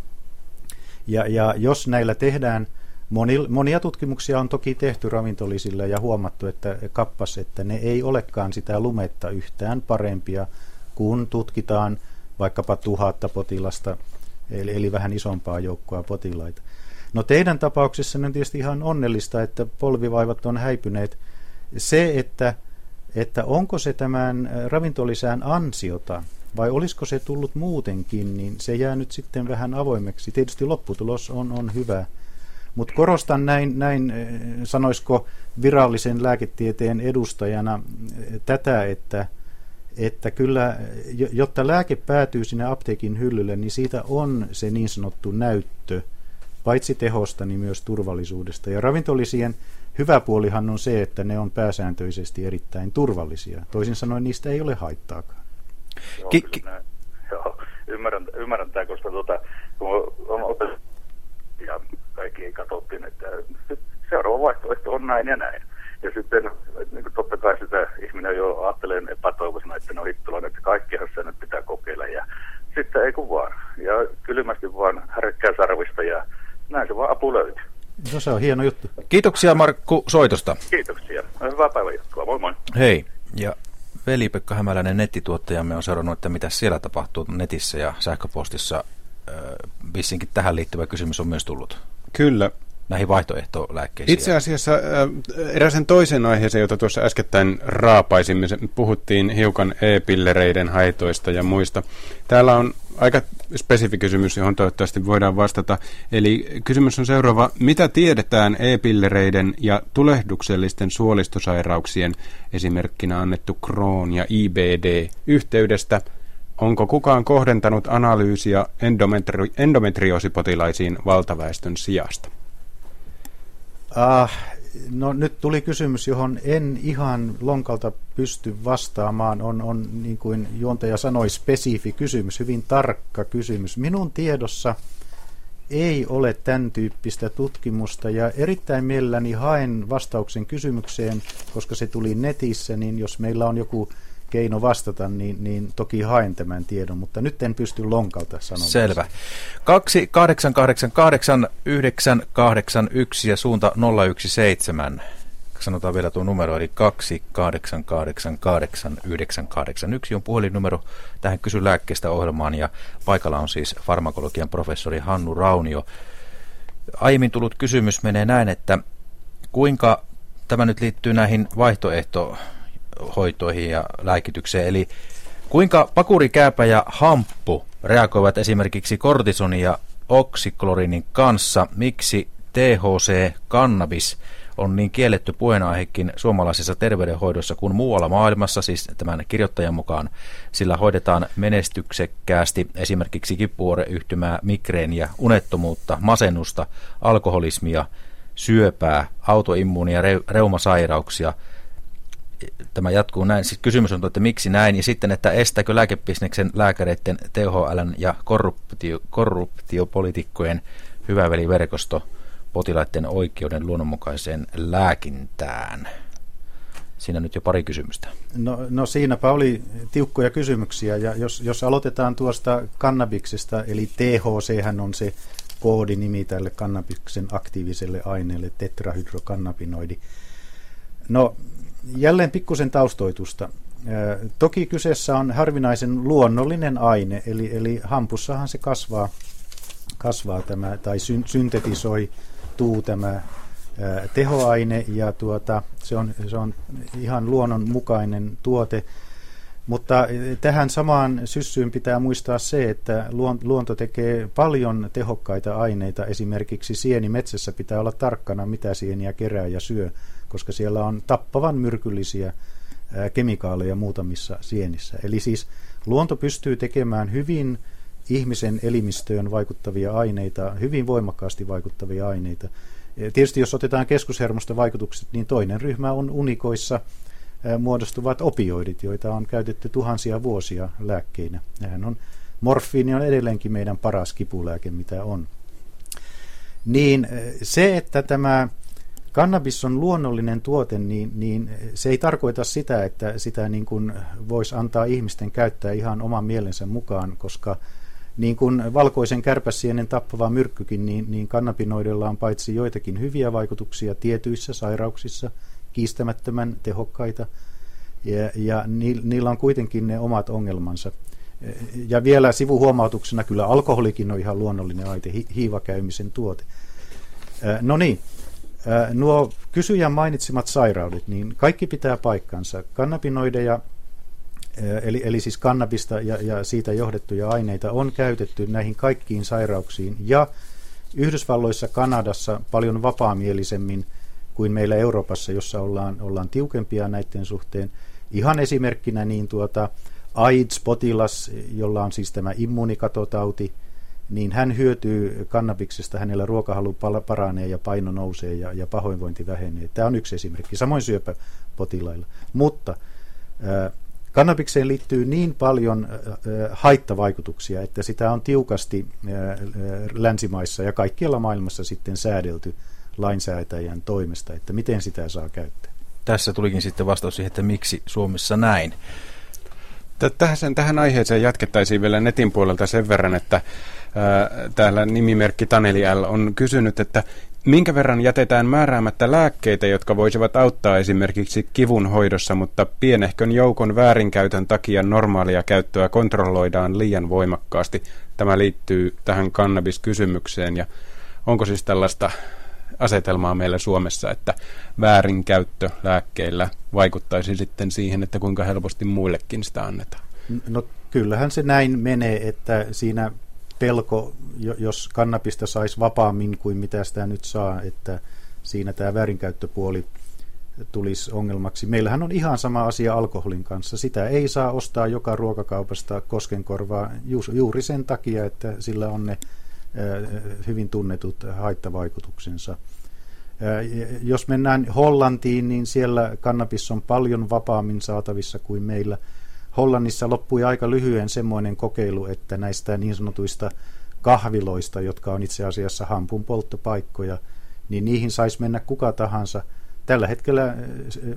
Ja, ja jos näillä tehdään, moni, monia tutkimuksia on toki tehty ravintolisilla ja huomattu, että kappas, että ne ei olekaan sitä lumetta yhtään parempia, kun tutkitaan vaikkapa tuhatta potilasta, eli, eli vähän isompaa joukkoa potilaita. No teidän tapauksessa on tietysti ihan onnellista, että polvivaivat on häipyneet. Se, että että onko se tämän ravintolisään ansiota vai olisiko se tullut muutenkin, niin se jää nyt sitten vähän avoimeksi. Tietysti lopputulos on, on hyvä, mutta korostan näin, näin, sanoisiko virallisen lääketieteen edustajana tätä, että, että kyllä, jotta lääke päätyy sinne apteekin hyllylle, niin siitä on se niin sanottu näyttö paitsi tehosta, niin myös turvallisuudesta. Ja ravintolisien hyvä puolihan on se, että ne on pääsääntöisesti erittäin turvallisia. Toisin sanoen niistä ei ole haittaakaan. Joo, ki- ki- Joo ymmärrän, ymmärrän tämä, koska tuota, kun on otettu ja kaikki katsottiin, että seuraava vaihtoehto on näin ja näin. Ja sitten niin kuin totta kai sitä ihminen jo ajattelee epätoivoisena, että no hittolainen, että kaikkihan se nyt pitää kokeilla. Ja sitten ei kun vaan. Ja kylmästi vaan härkkää sarvista ja näin se vaan apu löytyy. No se on hieno juttu. Kiitoksia Markku soitosta. Kiitoksia. Hyvää päivän jatkoa. Moi moi. Hei. Ja Veli-Pekka Hämäläinen nettituottajamme on seurannut, että mitä siellä tapahtuu netissä ja sähköpostissa. Vissinkin tähän liittyvä kysymys on myös tullut. Kyllä, näihin vaihtoehtolääkkeisiin? Itse asiassa eräsen toisen aiheeseen, jota tuossa äskettäin raapaisimme, puhuttiin hiukan e-pillereiden haitoista ja muista. Täällä on aika spesifi kysymys, johon toivottavasti voidaan vastata. Eli kysymys on seuraava. Mitä tiedetään e-pillereiden ja tulehduksellisten suolistosairauksien esimerkkinä annettu Crohn ja IBD yhteydestä? Onko kukaan kohdentanut analyysiä endometri- endometriosipotilaisiin valtaväestön sijasta? Ah, no nyt tuli kysymys, johon en ihan lonkalta pysty vastaamaan. On, on niin kuin juontaja sanoi, spesifi kysymys, hyvin tarkka kysymys. Minun tiedossa ei ole tämän tyyppistä tutkimusta ja erittäin mielelläni haen vastauksen kysymykseen, koska se tuli netissä, niin jos meillä on joku keino vastata, niin, niin toki haen tämän tiedon, mutta nyt en pysty lonkalta sanomaan. Selvä. 2888 981 ja suunta 017. Sanotaan vielä tuo numero, eli 2888 981 on puhelinnumero tähän Kysy lääkkeestä ohjelmaan, ja paikalla on siis farmakologian professori Hannu Raunio. Aiemmin tullut kysymys menee näin, että kuinka tämä nyt liittyy näihin vaihtoehto hoitoihin ja lääkitykseen. Eli kuinka pakurikääpä ja hamppu reagoivat esimerkiksi kortisonin ja oksiklorinin kanssa? Miksi THC-kannabis on niin kielletty puheenaihekin suomalaisessa terveydenhoidossa kuin muualla maailmassa, siis tämän kirjoittajan mukaan, sillä hoidetaan menestyksekkäästi esimerkiksi kipuoreyhtymää, migreeniä, unettomuutta, masennusta, alkoholismia, syöpää, autoimmuunia, reumasairauksia – tämä jatkuu näin. Siis kysymys on, että miksi näin, ja sitten, että estääkö lääkebisneksen lääkäreiden THL ja korruptio, korruptiopolitiikkojen hyväveliverkosto potilaiden oikeuden luonnonmukaiseen lääkintään? Siinä nyt jo pari kysymystä. No, no siinäpä oli tiukkoja kysymyksiä, ja jos, jos aloitetaan tuosta kannabiksesta, eli THC on se koodinimi tälle kannabiksen aktiiviselle aineelle, tetrahydrokannabinoidi. No jälleen pikkusen taustoitusta. Toki kyseessä on harvinaisen luonnollinen aine, eli, eli hampussahan se kasvaa, kasvaa tämä, tai syn, syntetisoi tuu tämä tehoaine, ja tuota, se, on, se on ihan luonnonmukainen tuote. Mutta tähän samaan syssyyn pitää muistaa se, että luonto tekee paljon tehokkaita aineita. Esimerkiksi sieni metsässä pitää olla tarkkana, mitä sieniä kerää ja syö koska siellä on tappavan myrkyllisiä kemikaaleja muutamissa sienissä. Eli siis luonto pystyy tekemään hyvin ihmisen elimistöön vaikuttavia aineita, hyvin voimakkaasti vaikuttavia aineita. Tietysti jos otetaan keskushermosten vaikutukset, niin toinen ryhmä on unikoissa muodostuvat opioidit, joita on käytetty tuhansia vuosia lääkkeinä. Nähän on, morfiini on edelleenkin meidän paras kipulääke, mitä on. Niin se, että tämä kannabis on luonnollinen tuote, niin, niin se ei tarkoita sitä, että sitä niin kuin voisi antaa ihmisten käyttää ihan oman mielensä mukaan, koska niin kuin valkoisen kärpäsienen tappava myrkkykin, niin, niin kannabinoidella on paitsi joitakin hyviä vaikutuksia tietyissä sairauksissa, kiistämättömän tehokkaita, ja, ja niillä on kuitenkin ne omat ongelmansa. Ja vielä sivuhuomautuksena kyllä alkoholikin on ihan luonnollinen aite, hiivakäymisen tuote. No niin, Nuo kysyjän mainitsemat sairaudet, niin kaikki pitää paikkansa. Kannabinoideja, eli, eli siis kannabista ja, ja siitä johdettuja aineita on käytetty näihin kaikkiin sairauksiin. Ja Yhdysvalloissa, Kanadassa paljon vapaamielisemmin kuin meillä Euroopassa, jossa ollaan, ollaan tiukempia näiden suhteen. Ihan esimerkkinä niin tuota AIDS-potilas, jolla on siis tämä immuunikatotauti, niin hän hyötyy kannabiksesta, hänellä ruokahalu paranee ja paino nousee ja, ja pahoinvointi vähenee. Tämä on yksi esimerkki, samoin syöpäpotilailla. Mutta äh, kannabikseen liittyy niin paljon äh, haittavaikutuksia, että sitä on tiukasti äh, länsimaissa ja kaikkialla maailmassa sitten säädelty lainsäätäjän toimesta, että miten sitä saa käyttää. Tässä tulikin sitten vastaus siihen, että miksi Suomessa näin. Tähän, tähän aiheeseen jatkettaisiin vielä netin puolelta sen verran, että täällä nimimerkki Taneli L. on kysynyt, että minkä verran jätetään määräämättä lääkkeitä, jotka voisivat auttaa esimerkiksi kivun hoidossa, mutta pienehkön joukon väärinkäytön takia normaalia käyttöä kontrolloidaan liian voimakkaasti. Tämä liittyy tähän kannabiskysymykseen ja onko siis tällaista asetelmaa meillä Suomessa, että väärinkäyttö lääkkeillä vaikuttaisi sitten siihen, että kuinka helposti muillekin sitä annetaan? No kyllähän se näin menee, että siinä pelko, jos kannabista saisi vapaammin kuin mitä sitä nyt saa, että siinä tämä väärinkäyttöpuoli tulisi ongelmaksi. Meillähän on ihan sama asia alkoholin kanssa. Sitä ei saa ostaa joka ruokakaupasta koskenkorvaa juuri sen takia, että sillä on ne hyvin tunnetut haittavaikutuksensa. Jos mennään Hollantiin, niin siellä kannabis on paljon vapaammin saatavissa kuin meillä. Hollannissa loppui aika lyhyen semmoinen kokeilu, että näistä niin sanotuista kahviloista, jotka on itse asiassa hampun polttopaikkoja, niin niihin saisi mennä kuka tahansa. Tällä hetkellä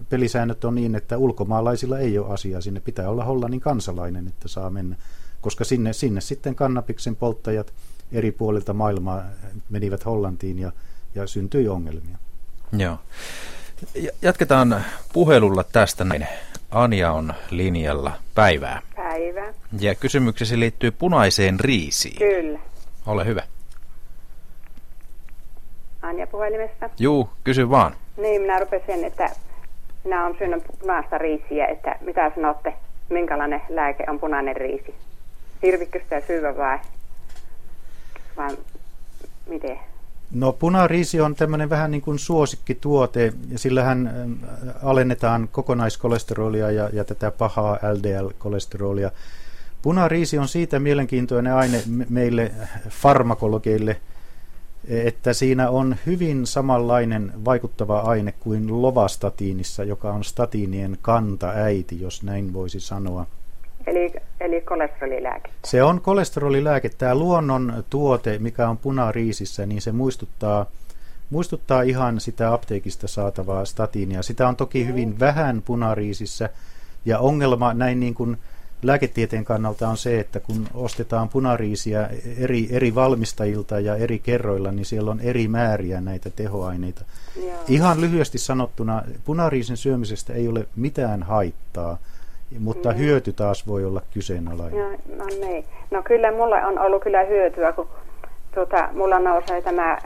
pelisäännöt on niin, että ulkomaalaisilla ei ole asiaa. Sinne pitää olla Hollannin kansalainen, että saa mennä, koska sinne, sinne sitten kannabiksen polttajat eri puolilta maailmaa menivät Hollantiin ja, ja syntyi ongelmia. Joo. Jatketaan puhelulla tästä näin. Anja on linjalla. Päivää. Päivää. Ja kysymyksesi liittyy punaiseen riisiin. Kyllä. Ole hyvä. Anja puhelimesta. Juu, kysy vaan. Niin, minä rupesin, että minä olen syönyt punaista riisiä, että mitä sanotte, minkälainen lääke on punainen riisi? Hirvikö sitä syvä vai, vai miten? No punariisi on tämmöinen vähän niin kuin suosikkituote, ja sillähän äh, alennetaan kokonaiskolesterolia ja, ja tätä pahaa LDL-kolesterolia. Punariisi on siitä mielenkiintoinen aine meille farmakologeille, että siinä on hyvin samanlainen vaikuttava aine kuin lovastatiinissa, joka on statiinien kanta-äiti, jos näin voisi sanoa. Eli, eli kolesterolilääke. Se on kolesterolilääke. Tämä luonnon tuote, mikä on punariisissä, niin se muistuttaa, muistuttaa ihan sitä apteekista saatavaa statiinia. Sitä on toki hyvin mm. vähän punariisissä. Ja ongelma näin niin kuin lääketieteen kannalta on se, että kun ostetaan punariisiä eri, eri valmistajilta ja eri kerroilla, niin siellä on eri määriä näitä tehoaineita. Joo. Ihan lyhyesti sanottuna, punariisin syömisestä ei ole mitään haittaa mutta mm. hyöty taas voi olla kyseenalainen. No, no niin. No kyllä mulla on ollut kyllä hyötyä, kun tuota, mulla nousee tämä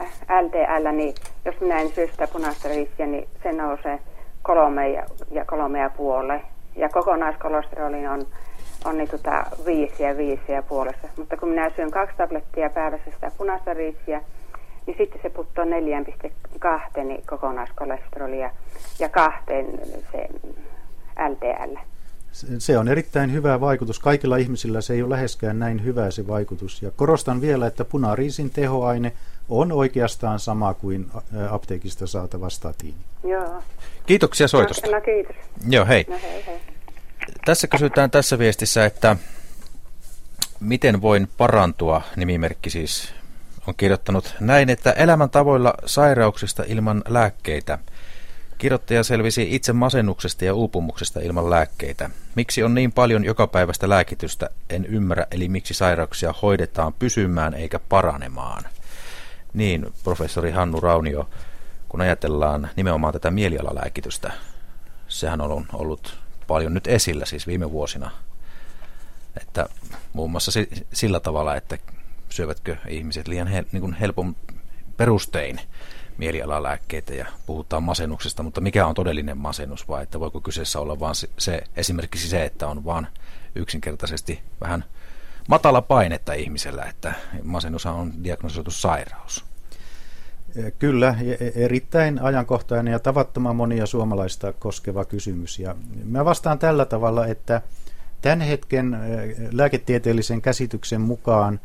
LDL, niin jos minä en syö sitä punaista riisiä, niin se nousee kolme ja, ja kolme ja puole. Ja kokonaiskolesteroli on, on niin tuota, viisi ja viisi ja puolessa. Mutta kun minä syön kaksi tablettia päivässä sitä punaista riisiä, niin sitten se putoaa 4,2 niin kokonaiskolesteroli ja kahteen se LDL se on erittäin hyvä vaikutus. Kaikilla ihmisillä se ei ole läheskään näin hyvä se vaikutus. Ja korostan vielä, että punariisin tehoaine on oikeastaan sama kuin apteekista saatava statiini. Joo. Kiitoksia soitosta. No, no kiitos. Joo, hei. No, hei, hei. Tässä kysytään tässä viestissä, että miten voin parantua, nimimerkki siis on kirjoittanut näin, että elämäntavoilla sairauksista ilman lääkkeitä – Kirjoittaja selvisi itse masennuksesta ja uupumuksesta ilman lääkkeitä. Miksi on niin paljon jokapäiväistä lääkitystä, en ymmärrä, eli miksi sairauksia hoidetaan pysymään eikä paranemaan. Niin, professori Hannu Raunio, kun ajatellaan nimenomaan tätä mielialalääkitystä, sehän on ollut paljon nyt esillä siis viime vuosina. Että muun muassa sillä tavalla, että syövätkö ihmiset liian hel- niin helpon perustein mielialalääkkeitä ja puhutaan masennuksesta, mutta mikä on todellinen masennus vai että voiko kyseessä olla vain se, se esimerkiksi se, että on vain yksinkertaisesti vähän matala painetta ihmisellä, että masennus on diagnosoitu sairaus. Kyllä, e, erittäin ajankohtainen ja tavattoman monia suomalaista koskeva kysymys. Ja mä vastaan tällä tavalla, että tämän hetken lääketieteellisen käsityksen mukaan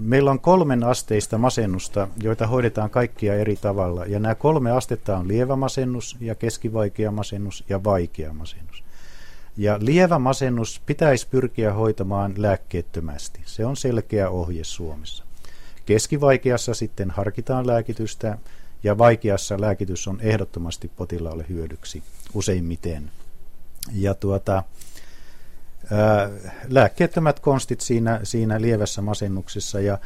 Meillä on kolmen asteista masennusta, joita hoidetaan kaikkia eri tavalla. Ja nämä kolme astetta on lievä masennus ja keskivaikea masennus ja vaikea masennus. Ja lievä masennus pitäisi pyrkiä hoitamaan lääkkeettömästi. Se on selkeä ohje Suomessa. Keskivaikeassa sitten harkitaan lääkitystä ja vaikeassa lääkitys on ehdottomasti potilaalle hyödyksi useimmiten. Ja tuota, lääkkeettömät konstit siinä, siinä lievässä masennuksessa ja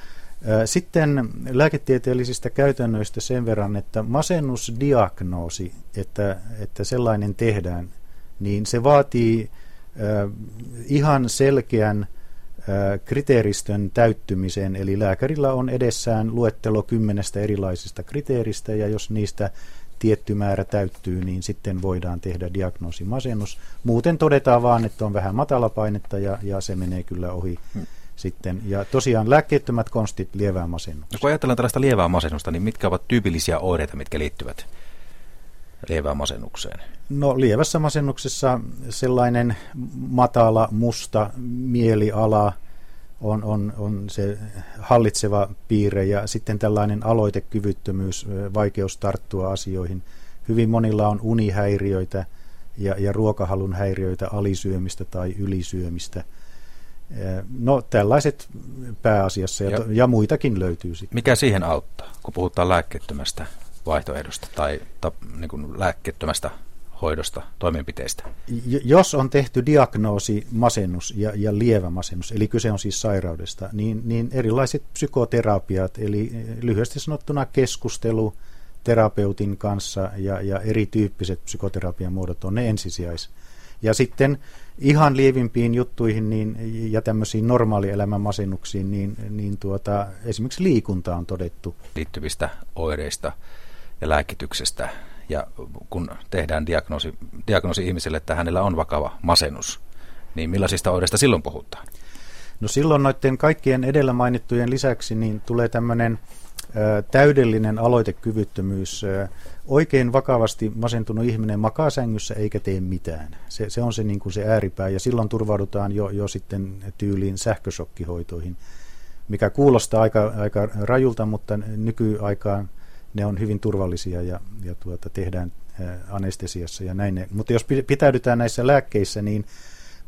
sitten lääketieteellisistä käytännöistä sen verran, että masennusdiagnoosi, että, että sellainen tehdään, niin se vaatii ihan selkeän kriteeristön täyttymiseen, eli lääkärillä on edessään luettelo kymmenestä erilaisista kriteeristä, ja jos niistä tietty määrä täyttyy, niin sitten voidaan tehdä diagnoosi masennus. Muuten todetaan vaan, että on vähän matalapainetta ja, ja se menee kyllä ohi hmm. sitten. Ja tosiaan lääkkeettömät konstit lievään masennukseen. No, kun ajatellaan tällaista lievää masennusta, niin mitkä ovat tyypillisiä oireita, mitkä liittyvät lievään masennukseen? No lievässä masennuksessa sellainen matala, musta mieliala on, on, on se hallitseva piirre ja sitten tällainen aloitekyvyttömyys, vaikeus tarttua asioihin. Hyvin monilla on unihäiriöitä ja, ja ruokahalun häiriöitä, alisyömistä tai ylisyömistä. No tällaiset pääasiassa ja, ja, ja muitakin löytyy sitten. Mikä siihen auttaa, kun puhutaan lääkkeettömästä vaihtoehdosta tai ta, niin kuin lääkkeettömästä hoidosta, toimenpiteistä? Jos on tehty diagnoosi masennus ja, ja lievä masennus, eli kyse on siis sairaudesta, niin, niin erilaiset psykoterapiat, eli lyhyesti sanottuna keskustelu terapeutin kanssa ja, ja erityyppiset psykoterapian muodot on ne ensisijais. Ja sitten ihan lievimpiin juttuihin niin, ja tämmöisiin normaalielämän masennuksiin, niin, niin tuota, esimerkiksi liikunta on todettu. Liittyvistä oireista ja lääkityksestä ja kun tehdään diagnoosi, diagnoosi ihmiselle, että hänellä on vakava masennus, niin millaisista oireista silloin puhutaan? No silloin noiden kaikkien edellä mainittujen lisäksi niin tulee tämmöinen täydellinen aloitekyvyttömyys. Oikein vakavasti masentunut ihminen makaa sängyssä eikä tee mitään. Se, se on se, niin kuin se ääripää ja silloin turvaudutaan jo, jo sitten tyyliin sähkösokkihoitoihin, mikä kuulostaa aika, aika rajulta, mutta nykyaikaan ne on hyvin turvallisia ja, ja tuota, tehdään anestesiassa ja näin. Mutta jos pitäydytään näissä lääkkeissä, niin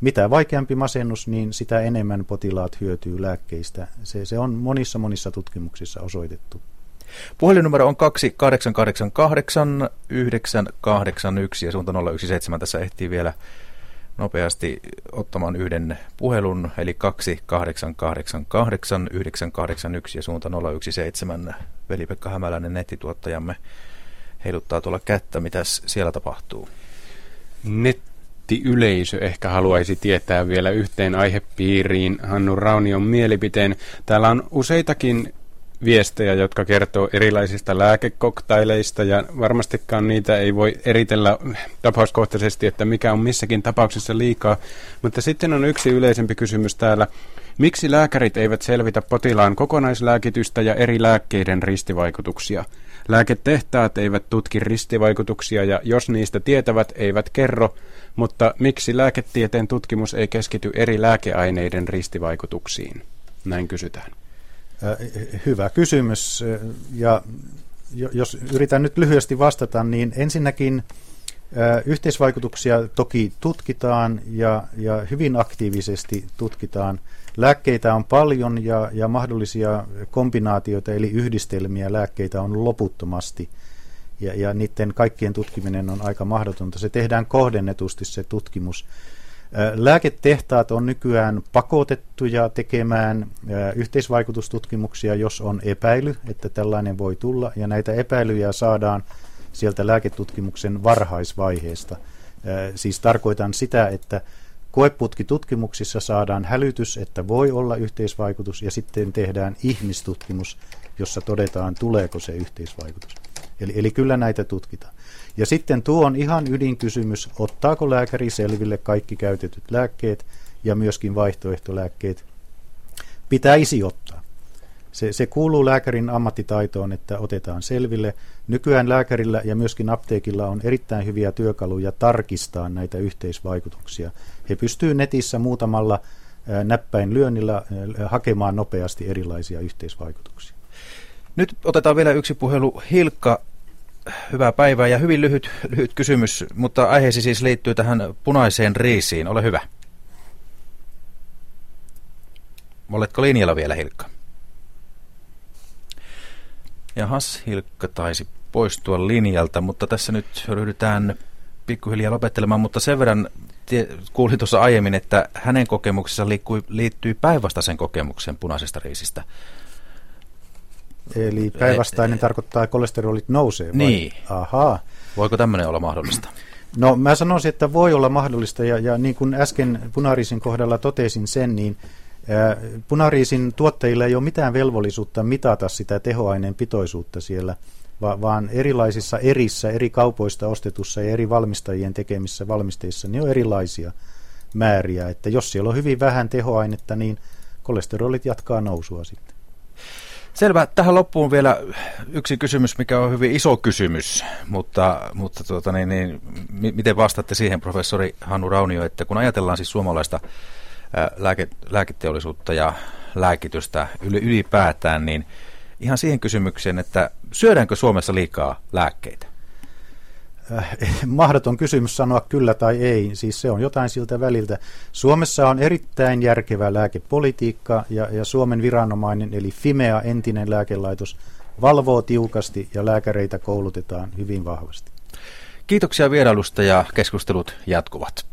mitä vaikeampi masennus, niin sitä enemmän potilaat hyötyy lääkkeistä. Se, se on monissa monissa tutkimuksissa osoitettu. Puhelinnumero on 2888 981 ja suunta 017. Tässä ehtii vielä nopeasti ottamaan yhden puhelun, eli 2888 981 ja suunta 017. Veli-Pekka Hämäläinen nettituottajamme heiluttaa tuolla kättä. Mitäs siellä tapahtuu? Nettiyleisö ehkä haluaisi tietää vielä yhteen aihepiiriin Hannu Raunion mielipiteen. Täällä on useitakin viestejä, jotka kertoo erilaisista lääkekoktaileista ja varmastikaan niitä ei voi eritellä tapauskohtaisesti, että mikä on missäkin tapauksessa liikaa. Mutta sitten on yksi yleisempi kysymys täällä. Miksi lääkärit eivät selvitä potilaan kokonaislääkitystä ja eri lääkkeiden ristivaikutuksia? Lääketehtaat eivät tutki ristivaikutuksia ja jos niistä tietävät, eivät kerro, mutta miksi lääketieteen tutkimus ei keskity eri lääkeaineiden ristivaikutuksiin? Näin kysytään. Hyvä kysymys. Ja jos yritän nyt lyhyesti vastata, niin ensinnäkin yhteisvaikutuksia toki tutkitaan ja, ja hyvin aktiivisesti tutkitaan. Lääkkeitä on paljon ja, ja mahdollisia kombinaatioita eli yhdistelmiä lääkkeitä on loputtomasti. Ja, ja niiden kaikkien tutkiminen on aika mahdotonta. Se tehdään kohdennetusti se tutkimus. Lääketehtaat on nykyään pakotettuja tekemään yhteisvaikutustutkimuksia, jos on epäily, että tällainen voi tulla, ja näitä epäilyjä saadaan sieltä lääketutkimuksen varhaisvaiheesta. Siis tarkoitan sitä, että koeputkitutkimuksissa saadaan hälytys, että voi olla yhteisvaikutus, ja sitten tehdään ihmistutkimus, jossa todetaan, tuleeko se yhteisvaikutus. Eli, eli kyllä näitä tutkitaan. Ja sitten tuo on ihan ydinkysymys, ottaako lääkäri selville kaikki käytetyt lääkkeet ja myöskin vaihtoehtolääkkeet. Pitäisi ottaa. Se, se kuuluu lääkärin ammattitaitoon, että otetaan selville. Nykyään lääkärillä ja myöskin apteekilla on erittäin hyviä työkaluja tarkistaa näitä yhteisvaikutuksia. He pystyvät netissä muutamalla näppäin lyönnillä hakemaan nopeasti erilaisia yhteisvaikutuksia. Nyt otetaan vielä yksi puhelu. Hilkka, hyvää päivää ja hyvin lyhyt, lyhyt kysymys, mutta aiheesi siis liittyy tähän punaiseen riisiin. Ole hyvä. Oletko linjalla vielä, Hilkka? Jahas, Hilkka taisi poistua linjalta, mutta tässä nyt ryhdytään pikkuhiljaa lopettelemaan, mutta sen verran kuulin tuossa aiemmin, että hänen kokemuksensa liittyy päinvastaisen kokemuksen punaisesta riisistä. Eli päinvastainen et, tarkoittaa, että kolesterolit nousee vai? Niin. Ahaa. Voiko tämmöinen olla mahdollista? No mä sanoisin, että voi olla mahdollista ja, ja niin kuin äsken punariisin kohdalla totesin sen, niin Punariisin tuottajilla ei ole mitään velvollisuutta mitata sitä tehoaineen pitoisuutta siellä, vaan erilaisissa erissä, eri kaupoista ostetussa ja eri valmistajien tekemissä valmisteissa, niin on erilaisia määriä. Että jos siellä on hyvin vähän tehoainetta, niin kolesterolit jatkaa nousua sitten. Selvä. Tähän loppuun vielä yksi kysymys, mikä on hyvin iso kysymys, mutta, mutta tuota, niin, niin, miten vastaatte siihen, professori Hannu Raunio, että kun ajatellaan siis suomalaista lääke, lääketeollisuutta ja lääkitystä ylipäätään, niin ihan siihen kysymykseen, että syödäänkö Suomessa liikaa lääkkeitä? Äh, mahdoton kysymys sanoa kyllä tai ei, siis se on jotain siltä väliltä. Suomessa on erittäin järkevä lääkepolitiikka ja, ja Suomen viranomainen eli Fimea, entinen lääkelaitos, valvoo tiukasti ja lääkäreitä koulutetaan hyvin vahvasti. Kiitoksia vierailusta ja keskustelut jatkuvat.